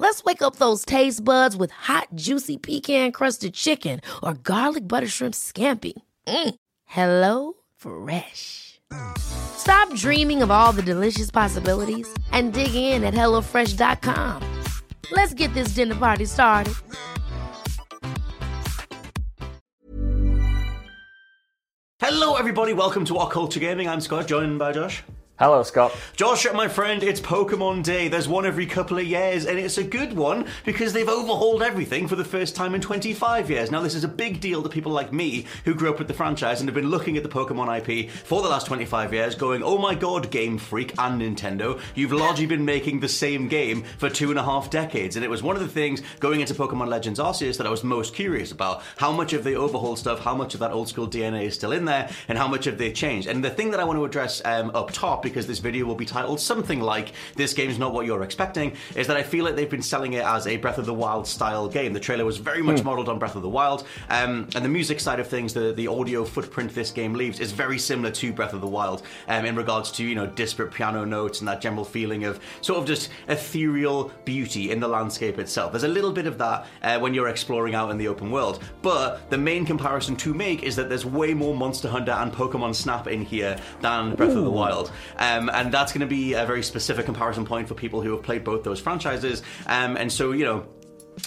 Let's wake up those taste buds with hot, juicy pecan crusted chicken or garlic butter shrimp scampi. Mm. Hello Fresh. Stop dreaming of all the delicious possibilities and dig in at HelloFresh.com. Let's get this dinner party started. Hello, everybody. Welcome to Our Culture Gaming. I'm Scott, joined by Josh. Hello, Scott. Josh, my friend, it's Pokemon Day. There's one every couple of years, and it's a good one because they've overhauled everything for the first time in 25 years. Now, this is a big deal to people like me who grew up with the franchise and have been looking at the Pokemon IP for the last 25 years, going, oh my god, Game Freak and Nintendo, you've largely been making the same game for two and a half decades. And it was one of the things going into Pokemon Legends Arceus that I was most curious about. How much of the overhaul stuff, how much of that old school DNA is still in there, and how much have they changed? And the thing that I want to address um, up top, because this video will be titled something like This Game's Not What You're Expecting, is that I feel like they've been selling it as a Breath of the Wild style game. The trailer was very much modeled on Breath of the Wild, um, and the music side of things, the, the audio footprint this game leaves, is very similar to Breath of the Wild um, in regards to, you know, disparate piano notes and that general feeling of sort of just ethereal beauty in the landscape itself. There's a little bit of that uh, when you're exploring out in the open world, but the main comparison to make is that there's way more Monster Hunter and Pokemon Snap in here than Breath of the Wild. Um, and that's going to be a very specific comparison point for people who have played both those franchises. Um, and so, you know,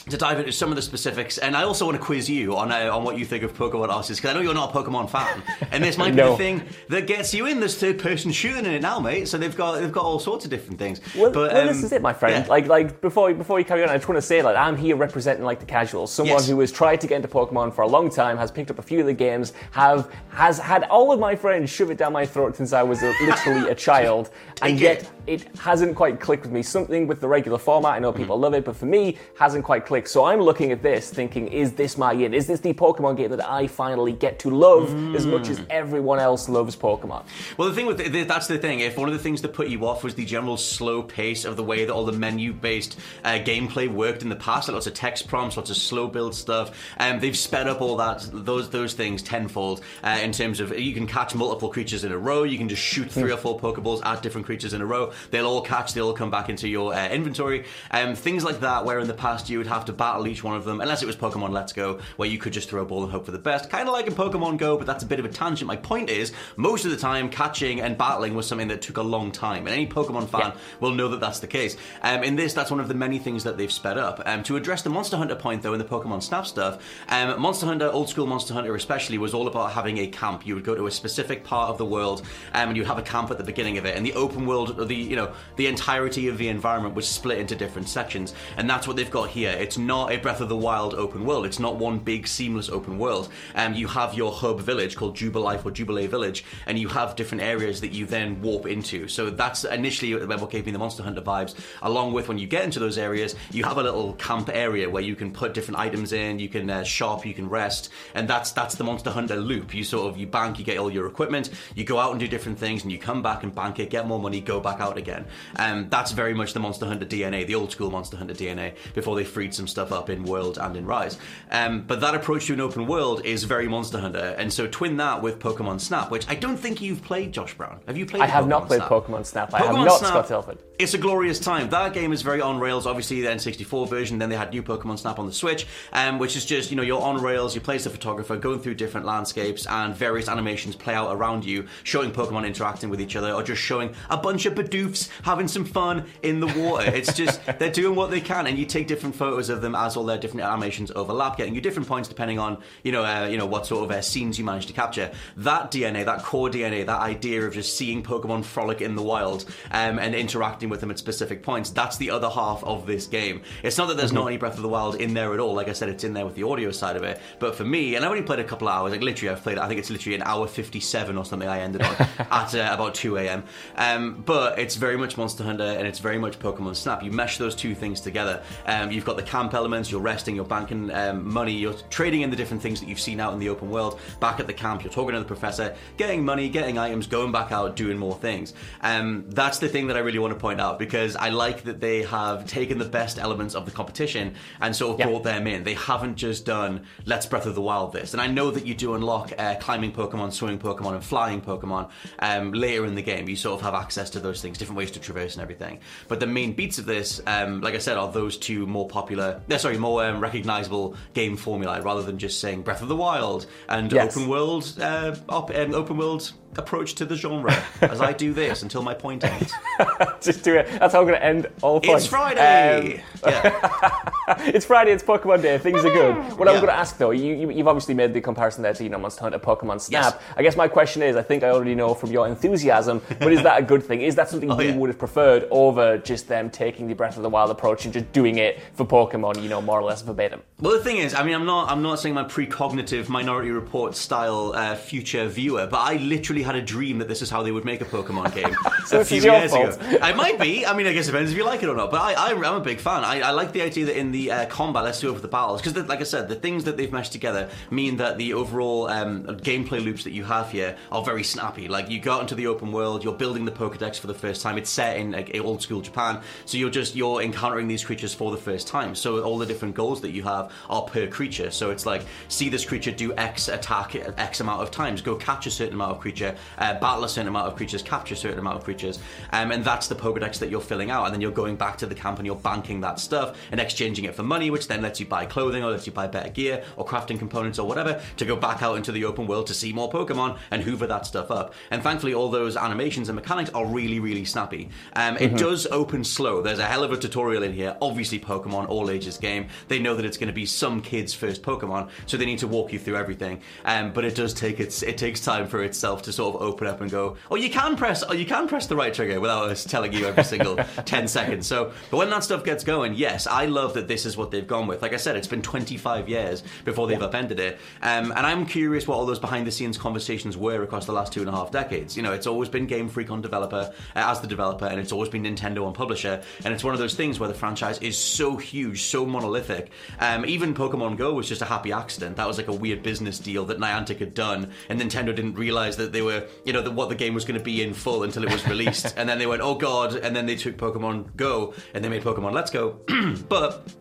to dive into some of the specifics, and I also want to quiz you on uh, on what you think of Pokemon Arceus because I know you're not a Pokemon fan, and this might be the thing that gets you in. this third person shooting in it now, mate. So they've got they've got all sorts of different things. Well, but well, um, this is it, my friend. yeah. Like, like before, before you carry on, I just want to say, like, I'm here representing like the casuals, someone Yes. who has tried to get into Pokemon for a long time, has picked up a few of the games, have has had all of my friends shove it down my throat since I was a, literally a child, and yet it. hasn't quite clicked with me. Something with the regular format, I know people Mm-hmm. love it, but for me, hasn't quite clicked. So I'm looking at this, thinking, is this my in? Is this the Pokemon game that I finally get to love as much Mm. as everyone else loves Pokemon? Well, the thing with the, that's the thing. If one of the things that put you off was the general slow pace of the way that all the menu-based uh, gameplay worked in the past, like lots of text prompts, lots of slow build stuff, and they've sped up all that those those things tenfold uh, in terms of you can catch multiple creatures in a row. You can just shoot three or four Pokeballs at different creatures in a row. They'll all catch. They'll all come back into your uh, inventory. Um, things like that, where in the past you would have to battle each one of them, unless it was Pokemon Let's Go, where you could just throw a ball and hope for the best. Kind of like in Pokemon Go, but that's a bit of a tangent. My point is, most of the time, catching and battling was something that took a long time, and any Pokemon fan Yeah. will know that that's the case. Um, in this, that's one of the many things that they've sped up. Um, to address the Monster Hunter point, though, in the Pokemon Snap stuff, um, Monster Hunter, old school Monster Hunter especially, was all about having a camp. You would go to a specific part of the world, um, and you'd have a camp at the beginning of it. And the open world, the you know, the entirety of the environment was split into different sections, and that's what they've got here. It's not a Breath of the Wild open world. It's not one big seamless open world. Um, you have your hub village called Jubilife or Jubilee Village, and you have different areas that you then warp into. So that's initially what gave me the Monster Hunter vibes. Along with when you get into those areas, you have a little camp area where you can put different items in, you can uh, shop, you can rest, and that's that's the Monster Hunter loop. You sort of you bank, you get all your equipment, you go out and do different things, and you come back and bank it, get more money, go back out again. Um, that's very much the Monster Hunter DNA, the old school Monster Hunter DNA, before they freed some stuff up in World and in Rise. Um, but that approach to an open world is very Monster Hunter, and so twin that with Pokemon Snap, which I don't think you've played, Josh Brown. Have you played? I have Pokemon not played Snap? Pokemon Snap. I have not, Snap, Scott Telford. It's a glorious time. That game is very on rails. Obviously, the N64 version. Then they had new Pokemon Snap on the Switch, um, which is just you know you're on rails. You play as a photographer, going through different landscapes, and various animations play out around you, showing Pokemon interacting with each other, or just showing a bunch of Bidoofs having some fun in the water. It's just they're doing what they can, and you take different photos of them as all their different animations overlap, getting you different points depending on you know uh, you know what sort of uh, scenes you manage to capture. That DNA, that core DNA, that idea of just seeing Pokemon frolic in the wild um, and interacting with them at specific points. That's the other half of this game. It's not that there's not any Breath of the Wild in there at all. Like I said, it's in there with the audio side of it. But for me, and I've only played a couple hours. Like literally, I've played. I think it's literally an hour fifty-seven or something. I ended on at uh, about two a.m. Um, but it's very much Monster Hunter and it's very much Pokemon Snap. You mesh those two things together. Um, you've got the the camp elements. You're resting, you're banking um, money, you're trading in the different things that you've seen out in the open world. Back at the camp, you're talking to the professor, getting money, getting items, going back out, doing more things. Um, that's the thing that I really want to point out because I like that they have taken the best elements of the competition and sort of Yeah. brought them in. They haven't just done Let's Breath of the Wild this. And I know that you do unlock uh, climbing Pokemon, swimming Pokemon, and flying Pokemon um, later in the game. You sort of have access to those things, different ways to traverse and everything. But the main beats of this, um, like I said, are those two more popular, uh, sorry, more um, recognizable game formulae rather than just saying Breath of the Wild and Yes. open world, uh, op- um, open world approach to the genre. as I do this until my point ends. Just do it. That's how I'm going to end all points. It's Friday. Um, yeah. it's Friday, it's Pokemon Day, things are good. What I'm going to ask though, you, you, you've obviously made the comparison there to, you know, Monster Hunter, Pokemon Snap. I guess my question is, I think I already know from your enthusiasm, but is that a good thing? Is that something you Oh, yeah. would have preferred over just them taking the Breath of the Wild approach and just doing it for Pokemon, you know, more or less verbatim? Well, the thing is, I mean, I'm not, I'm not saying I'm a precognitive Minority Report style uh, future viewer, but I literally had a dream that this is how they would make a Pokemon game So a few years fault. ago. I might be. I mean, I guess it depends if you like it or not. But I, I I'm a big fan. I, I like the idea that in the uh, combat, let's do it for the battles, because like I said, the things that they've meshed together mean that the overall um, gameplay loops that you have here are very snappy. Like you go out into the open world, you're building the Pokedex for the first time. It's set in like, old school Japan, so you're just you're encountering these creatures for the first time. So all the different goals that you have are per creature. So it's like see this creature do X attack X amount of times, go catch a certain amount of creature, uh, battle a certain amount of creatures, capture a certain amount of creatures, um, and that's the Pokedex that you're filling out. And then you're going back to the camp and you're banking that stuff and exchanging it for money, which then lets you buy clothing or lets you buy better gear or crafting components or whatever to go back out into the open world to see more Pokemon and hoover that stuff up. And thankfully, all those animations and mechanics are really, really snappy. Um, It does open slow. There's a hell of a tutorial in here. Obviously, Pokemon, all ages game. They know that it's going to be some kid's first Pokemon, so they need to walk you through everything. Um, but it does take its it takes time for itself to sort of open up and go. Oh, you can press. Oh, you can press the right trigger without us telling you every single ten seconds. So, but when that stuff gets going, yes, I love that this is what they've gone with. Like I said, it's been 25 years before they've upended it, um, and I'm curious what all those behind the scenes conversations were across the last two and a half decades. You know, it's always been Game Freak on developer uh, as the developer, and it's always been Nintendo on publisher, and it's one of those things where the franchise is so huge, so monolithic. Um, even Pokemon Go was just a happy accident. That was like a weird business deal that Niantic had done, and Nintendo didn't realize that they were, you know, that what the game was going to be in full until it was released, and then they went, oh god, and then they took Pokemon Go and they made Pokemon Let's Go, but.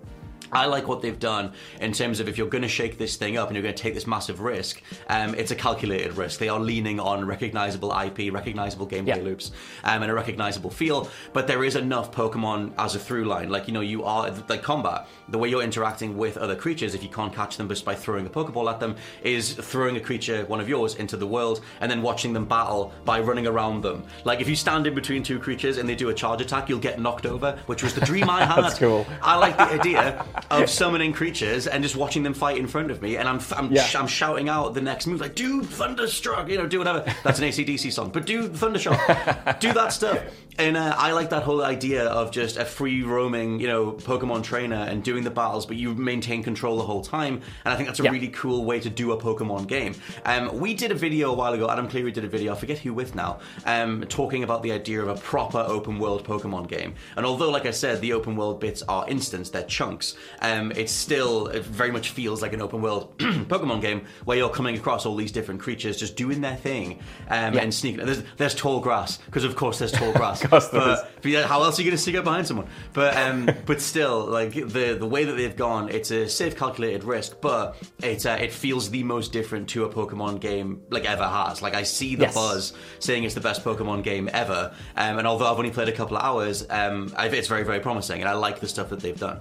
I like what they've done in terms of if you're going to shake this thing up and you're going to take this massive risk, um, it's a calculated risk. They are leaning on recognizable IP, recognizable gameplay Yeah. loops, um, and a recognizable feel. But there is enough Pokemon as a through line. Like you know, you are like combat. The way you're interacting with other creatures, if you can't catch them just by throwing a Pokeball at them, is throwing a creature, one of yours, into the world and then watching them battle by running around them. Like if you stand in between two creatures and they do a charge attack, you'll get knocked over, which was the dream I had. That's cool. I like the idea of summoning creatures and just watching them fight in front of me, and I'm I'm, Yeah. I'm shouting out the next move like, "Do thunderstruck," you know, do whatever. That's an ACDC song, but do thunderstruck, do that stuff. And uh, I like that whole idea of just a free roaming, you know, Pokemon trainer and doing the battles, but you maintain control the whole time. And I think that's a Yeah. really cool way to do a Pokemon game. Um, we did a video a while ago. Adam Cleary did a video. I forget who with now, um, talking about the idea of a proper open world Pokemon game. And although, like I said, the open world bits are instants, they're chunks. Um, it still it very much feels like an open world Pokemon game where you're coming across all these different creatures just doing their thing um, Yeah. and sneaking. There's, there's tall grass because of course there's tall grass. but, but how else are you going to sneak up behind someone? But um, but still, like the the way that they've gone, it's a safe, calculated risk, but it uh, it feels the most different to a Pokemon game like ever has. Like I see the Yes. buzz saying it's the best Pokemon game ever, um, and although I've only played a couple of hours, um, I, it's very very promising, and I like the stuff that they've done.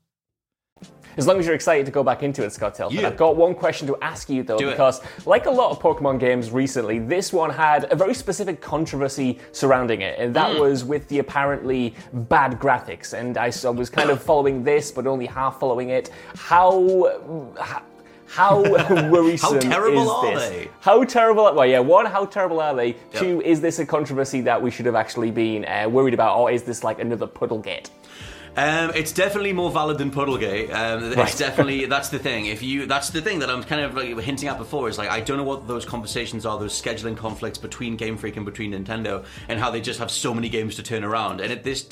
As long as you're excited to go back into it, Scott Telford. Yeah. I've got one question to ask you though, Do it. because like a lot of Pokemon games recently, this one had a very specific controversy surrounding it, and Mm. that was with the apparently bad graphics. And I was kind of following this, but only half following it. How. how how worrisome How terrible is are this? they? How terrible? Well, yeah. One, how terrible are they? Two, is this a controversy that we should have actually been uh, worried about, or is this like another Puddlegate? Um, it's definitely more valid than Puddlegate. Um, Right. It's definitely that's the thing. If you that's the thing that I'm kind of like hinting at before is like I don't know what those conversations are, those scheduling conflicts between Game Freak and between Nintendo, and how they just have so many games to turn around. And it, this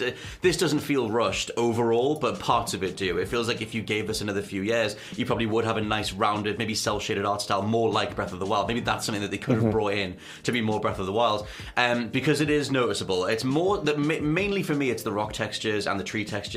this doesn't feel rushed overall, but parts of it do. It feels like if you gave this another few years, you probably would have a nice rounded, maybe cell shaded art style, more like Breath of the Wild. Maybe that's something that they could have brought in to be more Breath of the Wild, um, because it is noticeable. It's more that ma- mainly for me, it's the rock textures and the tree textures.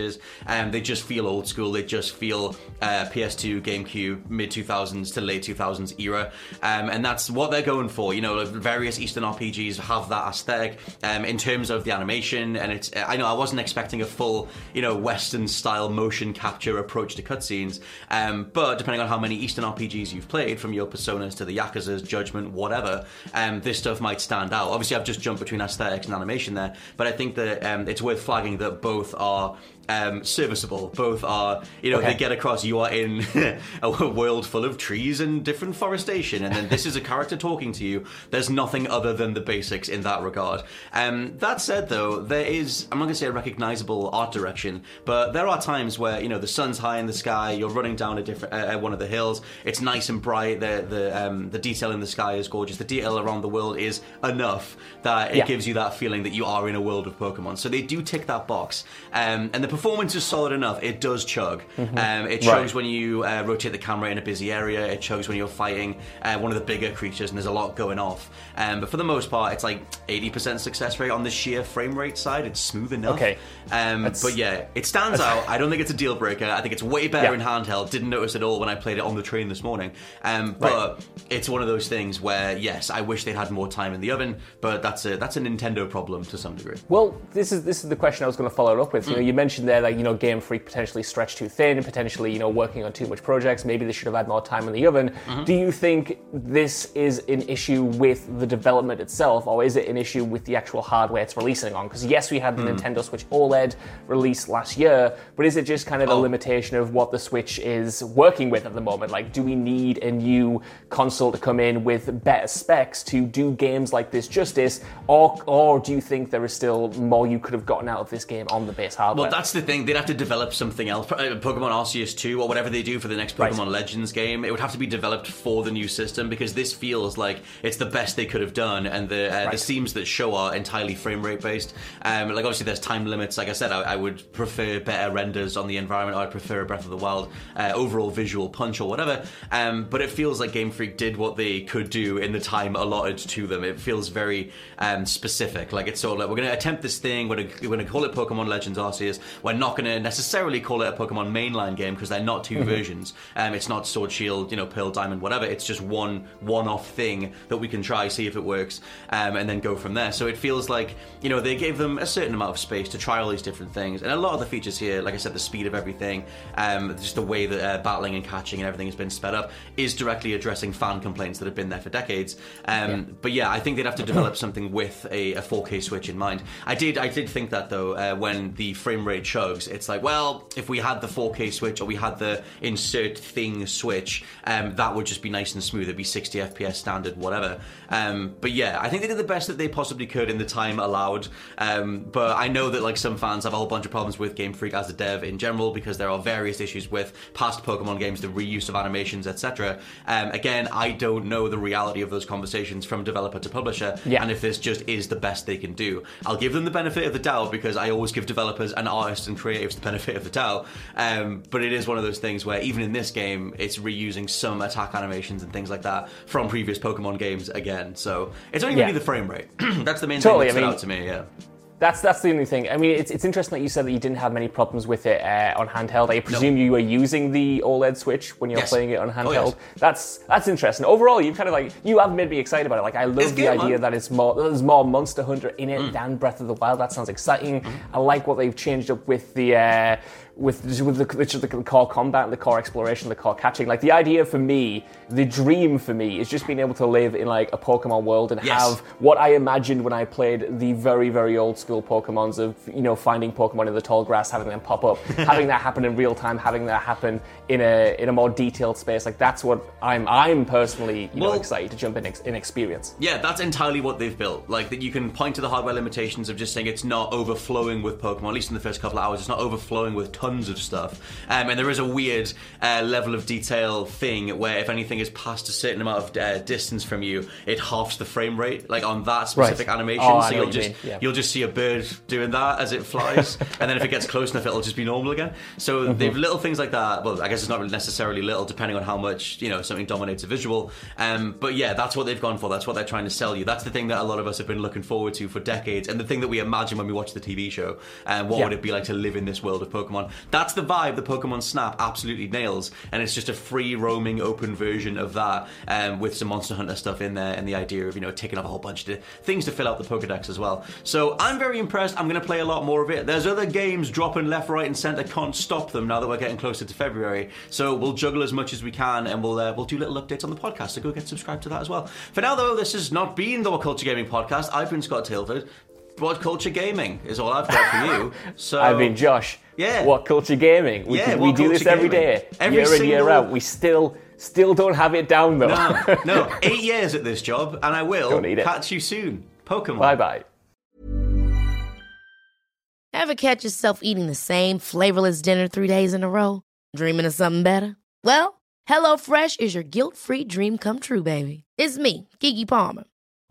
Um, they just feel old school. They just feel uh, PS2, GameCube, mid 2000s to late 2000s era, um, and that's what they're going for. You know, various Eastern RPGs have that aesthetic um, in terms of the animation, and it's. I know I wasn't expecting a full, you know, Western style motion capture approach to cutscenes, um, but depending on how many Eastern RPGs you've played, from your Personas to the Yakuza's, Judgment, whatever, um, this stuff might stand out. Obviously, I've just jumped between aesthetics and animation there, but I think that um, it's worth flagging that both are um, serviceable. Both are, you know, Okay. they get across you are in a world full of trees and different forestation, and then this is a character talking to you. There's nothing other than the basics in that regard. Um, that said, though, there is, I'm not going to say a recognizable art direction, but there are times where, you know, the sun's high in the sky, you're running down a different, uh, uh, one of the hills, it's nice and bright, the, the, um, the detail in the sky is gorgeous, the detail around the world is enough that it Yeah. gives you that feeling that you are in a world of Pokemon. So they do tick that box. Um, and the performance is solid enough. It does chug. Um, it chugs Right. when you uh, rotate the camera in a busy area. It chugs when you're fighting uh, one of the bigger creatures, and there's a lot going off. Um, but for the most part, it's like 80% success rate on the sheer frame rate side. It's smooth enough. Okay. Um, but yeah, it stands out. I don't think it's a deal breaker. I think it's way better Yeah. in handheld. Didn't notice at all when I played it on the train this morning. Um, but Right. it's one of those things where yes, I wish they'd had more time in the oven. But that's a that's a Nintendo problem to some degree. Well, this is this is the question I was going to follow up with. You know, you mentioned there like, you know Game Freak potentially stretched too thin, potentially you know working on too much projects. Maybe they should have had more time in the oven. Mm-hmm. Do you think this is an issue with the development itself, or is it an issue with the actual hardware it's releasing on? Because yes, we had the mm. Nintendo Switch OLED release last year, but is it just kind of a Oh. limitation of what the Switch is working with at the moment? Like, do we need a new console to come in with better specs to do games like this justice, or or do you think there is still more you could have gotten out of this game on the base hardware? Well, that's the thing. They'd have to develop something else. Uh, Pokemon Arceus 2 or whatever they do for the next Right. Pokemon Legends game. It would have to be developed for the new system because this feels like it's the best they could have done, and the uh, the seams that show are entirely frame rate based. Um, like obviously, there's time limits. Like I said, I, I would prefer better renders on the environment. I'd prefer a Breath of the Wild uh, overall visual punch or whatever. Um, but it feels like Game Freak did what they could do in the time allotted to them. It feels very um, specific. Like it's sort of like we're going to attempt this thing. We're going to we're going to call it Pokemon Legends Arceus. We're not going to necessarily call it a Pokemon mainline game because they're not 2 Mm-hmm. versions. Um, it's not Sword Shield, you know, Pearl Diamond, whatever. It's just one one-off thing that we can try, see if it works, um, and then go from there. So it feels like you know they gave them a certain amount of space to try all these different things, and a lot of the features here, like I said, the speed of everything, um, just the way that uh, battling and catching and everything has been sped up, is directly addressing fan complaints that have been there for decades. Um, But yeah, I think they'd have to develop something with a, a 4K Switch in mind. I did, I did think that though uh, when the frame rate chugs, it's like, well, if we had the 4K Switch or we had the insert thing Switch, um, that would just be nice and smooth. It'd be 60 FPS standard, whatever. Um, but yeah, I think they did the best that they possibly could in the time allowed. Um, but I know that like some fans have a whole bunch of problems with Game Freak as a dev in general because there are various issues with past Pokemon games, the reuse of animations, etc. Um, again, I don't know the reality of those conversations from developer to publisher, Yeah. and if this just is the best they can do. I'll give them the benefit of the doubt because I always give developers and artists and creatives the benefit of the doubt. Um, but it is one of those things where even in this game, it's reusing some attack animations and things like that from previous Pokemon games again. So it's only Yeah. be the frame rate. That's the main Totally, thing that I stood mean- out to me. Yeah. That's that's the only thing. I mean, it's, it's interesting that you said that you didn't have many problems with it uh, on handheld. I presume you were using the OLED Switch when you were Yes. playing it on Oh, handheld. yes. That's that's interesting. Overall, you've kind of like you have made me excited about it. Like I love It's the idea. Mm. that it's more there's more Monster Hunter in it than Breath of the Wild. That sounds exciting. Mm-hmm. I like what they've changed up with the. Uh, with, with the, the, the core combat the core exploration, the core catching. Like the idea for me, the dream for me is just being able to live in like a Pokemon world and Yes. have what I imagined when I played the very, very old school Pokemons of, you know, finding Pokemon in the tall grass, having them pop up, having that happen in real time, having that happen in a in a more detailed space. Like that's what I'm I'm personally, you know, excited to jump in ex- in experience. Yeah, that's entirely what they've built. Like that, you can point to the hardware limitations of just saying it's not overflowing with Pokemon. At least in the first couple of hours, it's not overflowing with tons of stuff. Um, and there is a weird uh, level of detail thing where if anything is past a certain amount of uh, distance from you, it halves the frame rate. Like on that specific Right. animation, Oh, so you'll you just yeah. you'll just see a bird doing that as it flies, and then if it gets close enough, it'll just be normal again. So Mm-hmm. they've little things like that. Well, I guess it's not really necessarily little, depending on how much you know something dominates a visual. Um, but yeah, that's what they've gone for. That's what they're trying to sell you. That's the thing that a lot of us have been looking forward to for decades, and the thing that we imagine when we watch the TV show. Um, what Yeah. would it be like to live in this world of Pokemon? That's the vibe the Pokemon Snap absolutely nails, and it's just a free roaming open version of that um, with some Monster Hunter stuff in there, and the idea of you know taking off a whole bunch of things to fill out the Pokedex as well. So I'm very impressed. I'm going to play a lot more of it. There's other games dropping left, right, and centre. Can't stop them now that we're getting closer to February. So we'll juggle as much as we can, and we'll uh, we'll do little updates on the podcast. So go get subscribed to that as well. For now, though, this has not been the Culture Gaming podcast. I've been Scott Telford. What Culture Gaming is all I've got for you. So I mean, Josh. Yeah. What culture gaming? We, Yeah, we do this Culture every Gaming. day, Every year in year out. We still still don't have it down though. no, no, eight years at this job, and I will need it. catch you soon. Pokemon. bye bye. Ever catch yourself eating the same flavorless dinner three days in a row? Dreaming of something better? Well, HelloFresh is your guilt free dream come true, baby. It's me, Keke Palmer.